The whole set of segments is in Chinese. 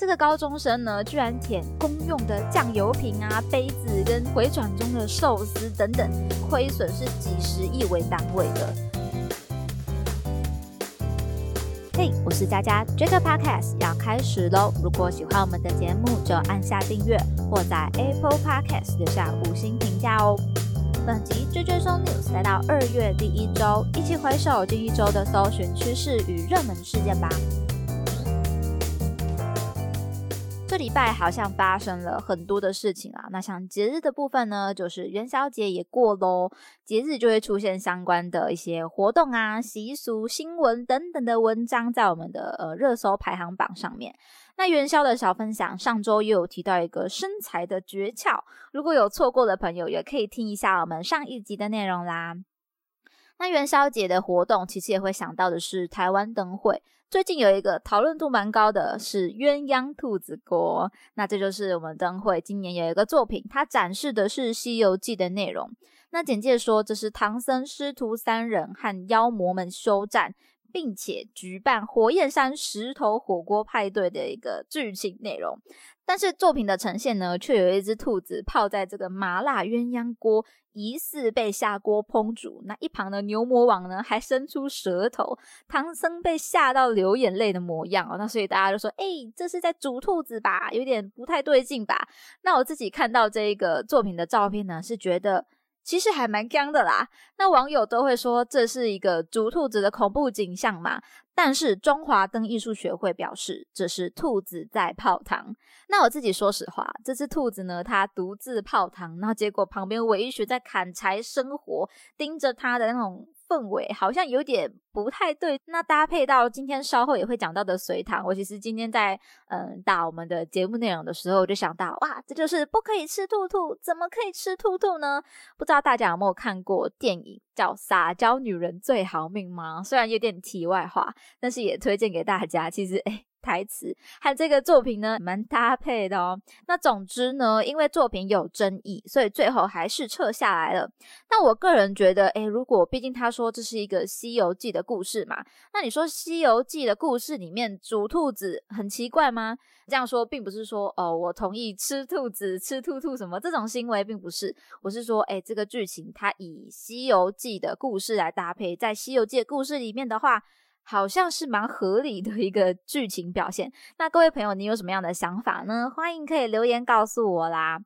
这个高中生呢，居然舔公用的酱油瓶啊、杯子跟回转中的寿司等等，亏损是几十亿为单位的。嘿，我是佳佳，这个 podcast 要开始喽！如果喜欢我们的节目，就按下订阅或在 Apple Podcast 留下五星评价哦。本集追追搜 news 来到二月第一周，一起回首近一周的搜寻趋势与热门事件吧。礼拜好像发生了很多的事情啊。那像节日的部分呢，就是元宵节也过喽，节日就会出现相关的一些活动啊、习俗、新闻等等的文章在我们的呃热搜排行榜上面。那元宵的小分享，上周又有提到一个身材的诀窍，如果有错过的朋友，也可以听一下我们上一集的内容啦。那元宵节的活动，其实也会想到的是台湾灯会。最近有一个讨论度蛮高的是鸳鸯兔子锅，那这就是我们灯会今年有一个作品，它展示的是《西游记》的内容。那简介说这是唐僧师徒三人和妖魔们休战，并且举办火焰山石头火锅派对的一个剧情内容。但是作品的呈现呢，却有一只兔子泡在这个麻辣鸳鸯锅，疑似被下锅烹煮。那一旁的牛魔王呢，还伸出舌头，唐僧被吓到流眼泪的模样哦。那所以大家就说：“哎，这是在煮兔子吧？有点不太对劲吧？”那我自己看到这一个作品的照片呢，是觉得。其实还蛮僵的啦，那网友都会说这是一个煮兔子的恐怖景象嘛。但是中华灯艺术学会表示这是兔子在泡糖。那我自己说实话，这只兔子呢，它独自泡糖，然后结果旁边韦一学在砍柴生活，盯着它的那种。氛围好像有点不太对，那搭配到今天稍后也会讲到的隋唐，我其实今天在嗯打我们的节目内容的时候，就想到哇，这就是不可以吃兔兔，怎么可以吃兔兔呢？不知道大家有没有看过电影叫《撒娇女人最好命》吗？虽然有点题外话，但是也推荐给大家。其实哎。台词和这个作品呢蛮搭配的哦。那总之呢，因为作品有争议，所以最后还是撤下来了。那我个人觉得，诶，如果毕竟他说这是一个《西游记》的故事嘛，那你说《西游记》的故事里面煮兔子很奇怪吗？这样说并不是说哦，我同意吃兔子、吃兔兔什么这种行为，并不是。我是说，诶，这个剧情它以《西游记》的故事来搭配，在《西游记》的故事里面的话。好像是蛮合理的一个剧情表现。那各位朋友，你有什么样的想法呢？欢迎可以留言告诉我啦。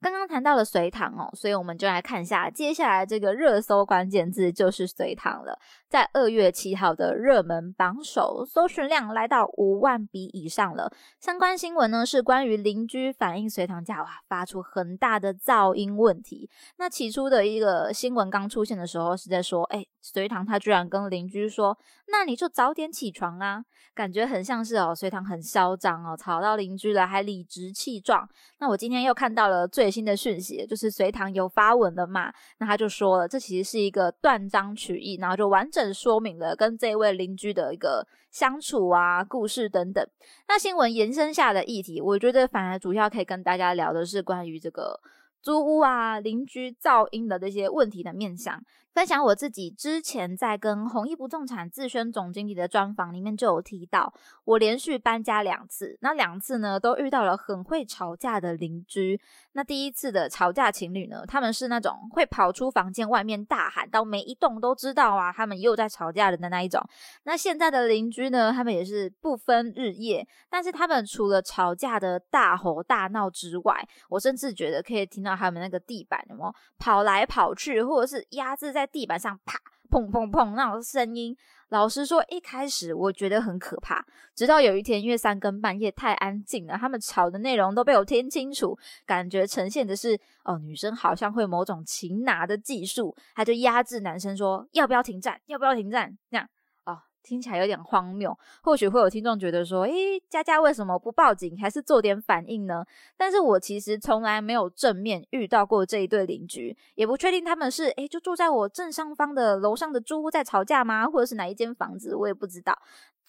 刚刚谈到了隋唐哦，所以我们就来看一下接下来这个热搜关键字就是隋唐了。在二月七号的热门榜首，搜寻量来到五万笔以上了。相关新闻呢是关于邻居反映隋唐家哇发出很大的噪音问题。那起初的一个新闻刚出现的时候是在说，哎，隋唐他居然跟邻居说，那你就早点起床啊，感觉很像是哦，隋唐很嚣张哦，吵到邻居了还理直气壮。那我今天又看到了最。新的讯息就是隋唐有发文了嘛？那他就说了，这其实是一个断章取义，然后就完整说明了跟这位邻居的一个相处啊、故事等等。那新闻延伸下的议题，我觉得反而主要可以跟大家聊的是关于这个租屋啊、邻居噪音的这些问题的面向。分享我自己之前在跟弘毅不动产自宣总经理的专访里面就有提到，我连续搬家两次，那两次呢都遇到了很会吵架的邻居。那第一次的吵架情侣呢，他们是那种会跑出房间外面大喊到每一栋都知道啊，他们又在吵架的那一种。那现在的邻居呢，他们也是不分日夜，但是他们除了吵架的大吼大闹之外，我甚至觉得可以听到他们那个地板有没有跑来跑去，或者是压制在。在地板上啪砰砰砰那种声音，老实说，一开始我觉得很可怕。直到有一天，因为三更半夜太安静了，他们吵的内容都被我听清楚，感觉呈现的是哦，女生好像会某种擒拿的技术，他就压制男生说要不要停战，要不要停战，这样。听起来有点荒谬，或许会有听众觉得说：“诶，佳佳为什么不报警，还是做点反应呢？”但是我其实从来没有正面遇到过这一对邻居，也不确定他们是诶，就住在我正上方的楼上的租户在吵架吗？或者是哪一间房子，我也不知道。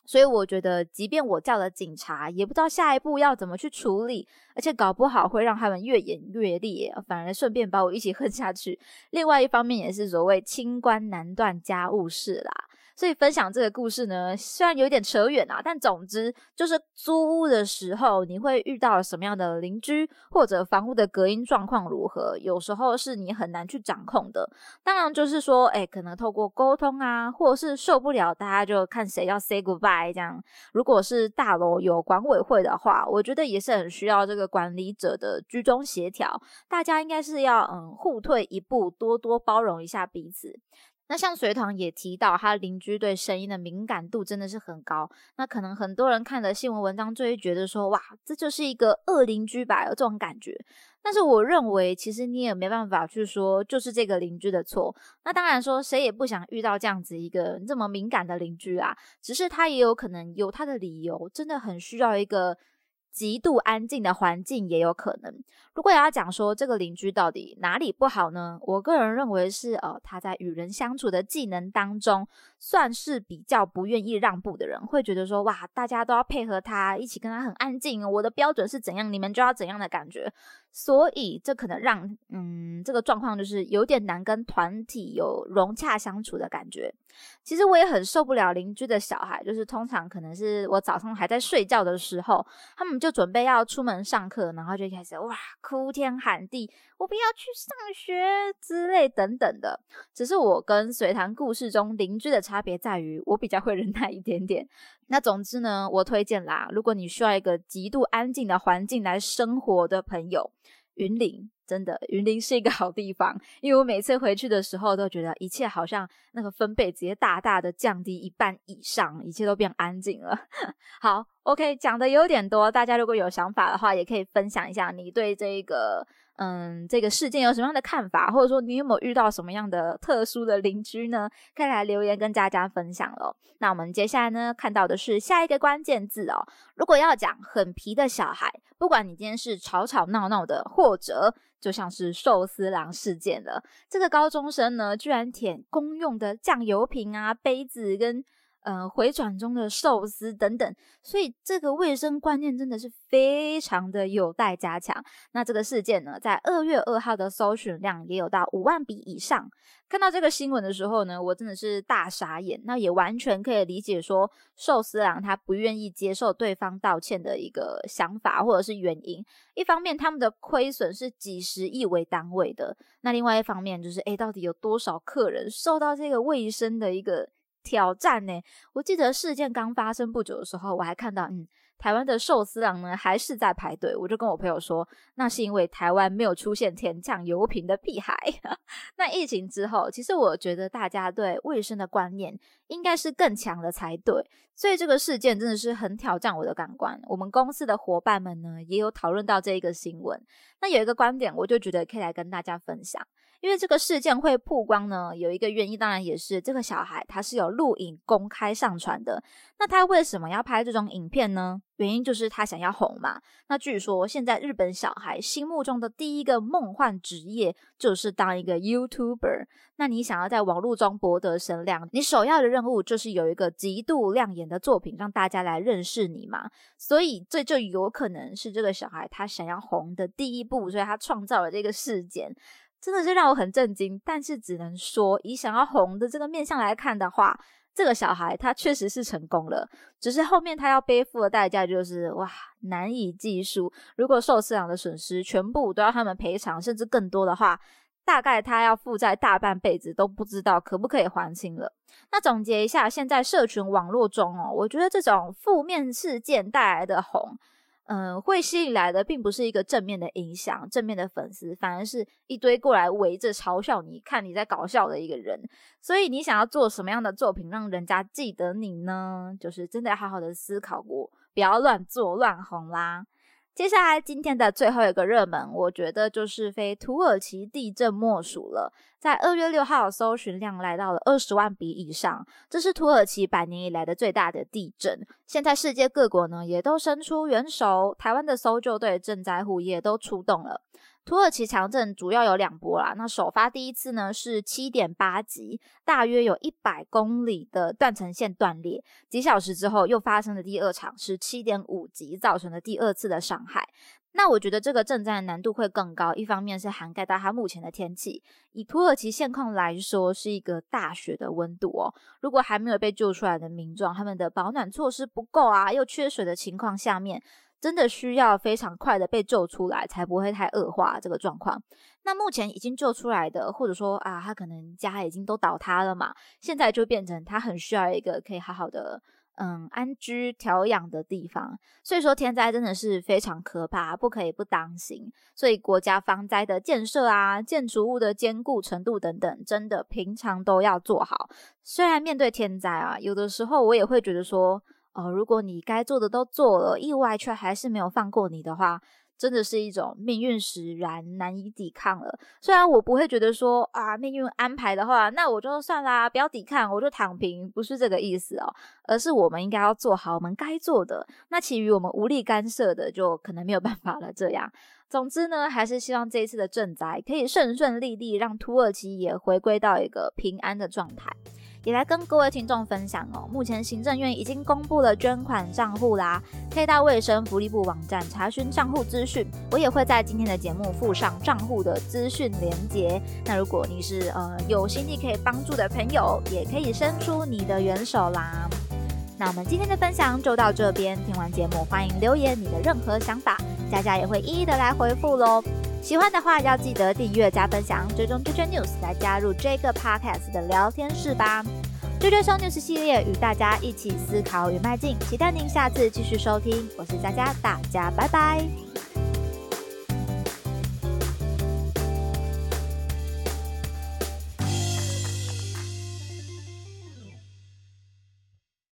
所以我觉得，即便我叫了警察，也不知道下一步要怎么去处理，而且搞不好会让他们越演越烈，反而顺便把我一起 恨下去。另外一方面，也是所谓清官难断家务事啦。所以分享这个故事呢，虽然有点扯远啊，但总之就是租屋的时候你会遇到什么样的邻居，或者房屋的隔音状况如何，有时候是你很难去掌控的。当然就是说，哎，可能透过沟通啊，或者是受不了，大家就看谁要 say goodbye 这样。如果是大楼有管委会的话，我觉得也是很需要这个管理者的居中协调，大家应该是要嗯互退一步，多多包容一下彼此。那像隋唐也提到，他邻居对声音的敏感度真的是很高。那可能很多人看的新闻文章就会觉得说，哇，这就是一个恶邻居吧，有这种感觉。但是我认为，其实你也没办法去说就是这个邻居的错。那当然说，谁也不想遇到这样子一个这么敏感的邻居啊。只是他也有可能有他的理由，真的很需要一个。极度安静的环境也有可能。如果要讲说这个邻居到底哪里不好呢？我个人认为是，呃，他在与人相处的技能当中，算是比较不愿意让步的人，会觉得说，哇，大家都要配合他，一起跟他很安静。我的标准是怎样，你们就要怎样的感觉。所以这可能让，嗯，这个状况就是有点难跟团体有融洽相处的感觉。其实我也很受不了邻居的小孩，就是通常可能是我早上还在睡觉的时候，他们就准备要出门上课，然后就开始哇哭天喊地，我不要去上学之类等等的。只是我跟随堂故事中邻居的差别在于，我比较会忍耐一点点。那总之呢，我推荐啦，如果你需要一个极度安静的环境来生活的朋友。云林真的，云林是一个好地方，因为我每次回去的时候都觉得一切好像那个分贝直接大大的降低一半以上，一切都变安静了。好，OK，讲的有点多，大家如果有想法的话，也可以分享一下你对这个。嗯，这个事件有什么样的看法，或者说你有没有遇到什么样的特殊的邻居呢？可以来留言跟大家分享喽。那我们接下来呢，看到的是下一个关键字哦。如果要讲很皮的小孩，不管你今天是吵吵闹闹的，或者就像是寿司郎事件了，这个高中生呢，居然舔公用的酱油瓶啊、杯子跟。呃，回转中的寿司等等，所以这个卫生观念真的是非常的有待加强。那这个事件呢，在二月二号的搜寻量也有到五万笔以上。看到这个新闻的时候呢，我真的是大傻眼。那也完全可以理解说，寿司郎他不愿意接受对方道歉的一个想法或者是原因。一方面，他们的亏损是几十亿为单位的；那另外一方面，就是诶，到底有多少客人受到这个卫生的一个。挑战呢？我记得事件刚发生不久的时候，我还看到，嗯，台湾的寿司郎呢还是在排队。我就跟我朋友说，那是因为台湾没有出现舔酱油瓶的屁孩。那疫情之后，其实我觉得大家对卫生的观念应该是更强的才对。所以这个事件真的是很挑战我的感官。我们公司的伙伴们呢，也有讨论到这一个新闻。那有一个观点，我就觉得可以来跟大家分享。因为这个事件会曝光呢，有一个原因，当然也是这个小孩他是有录影公开上传的。那他为什么要拍这种影片呢？原因就是他想要红嘛。那据说现在日本小孩心目中的第一个梦幻职业就是当一个 YouTuber。那你想要在网络中博得声量，你首要的任务就是有一个极度亮眼的作品让大家来认识你嘛。所以这就有可能是这个小孩他想要红的第一步，所以他创造了这个事件。真的是让我很震惊，但是只能说，以想要红的这个面相来看的话，这个小孩他确实是成功了，只是后面他要背负的代价就是哇难以计数。如果受饲养的损失全部都要他们赔偿，甚至更多的话，大概他要负债大半辈子都不知道可不可以还清了。那总结一下，现在社群网络中哦，我觉得这种负面事件带来的红。嗯，会吸引来的并不是一个正面的影响，正面的粉丝，反而是一堆过来围着嘲笑你，看你在搞笑的一个人。所以你想要做什么样的作品让人家记得你呢？就是真的要好好的思考过，不要乱做乱红啦。接下来今天的最后一个热门，我觉得就是非土耳其地震莫属了。在二月六号，搜寻量来到了二十万笔以上，这是土耳其百年以来的最大的地震。现在世界各国呢也都伸出援手，台湾的搜救队、赈灾户也都出动了。土耳其强震主要有两波啦，那首发第一次呢是七点八级，大约有一百公里的断层线断裂，几小时之后又发生了第二场是七点五级，造成的第二次的伤害。那我觉得这个震灾的难度会更高，一方面是涵盖到它目前的天气，以土耳其现况来说是一个大雪的温度哦。如果还没有被救出来的民众，他们的保暖措施不够啊，又缺水的情况下面，真的需要非常快的被救出来，才不会太恶化这个状况。那目前已经救出来的，或者说啊，他可能家已经都倒塌了嘛，现在就变成他很需要一个可以好好的。嗯，安居调养的地方，所以说天灾真的是非常可怕，不可以不当心。所以国家防灾的建设啊，建筑物的坚固程度等等，真的平常都要做好。虽然面对天灾啊，有的时候我也会觉得说，哦，如果你该做的都做了，意外却还是没有放过你的话。真的是一种命运使然，难以抵抗了。虽然我不会觉得说啊，命运安排的话，那我就算啦，不要抵抗，我就躺平，不是这个意思哦，而是我们应该要做好我们该做的，那其余我们无力干涉的，就可能没有办法了。这样，总之呢，还是希望这一次的赈灾可以顺顺利利，让土耳其也回归到一个平安的状态。也来跟各位听众分享哦，目前行政院已经公布了捐款账户啦，可以到卫生福利部网站查询账户资讯。我也会在今天的节目附上账户的资讯连结。那如果你是呃有心力可以帮助的朋友，也可以伸出你的援手啦。那我们今天的分享就到这边，听完节目欢迎留言你的任何想法，佳佳也会一一的来回复喽。喜欢的话要记得订阅加分享，追踪 JJ News 来加入这个 Podcast 的聊天室吧。JJ Show News 系列与大家一起思考与迈进，期待您下次继续收听。我是佳佳，大家拜拜。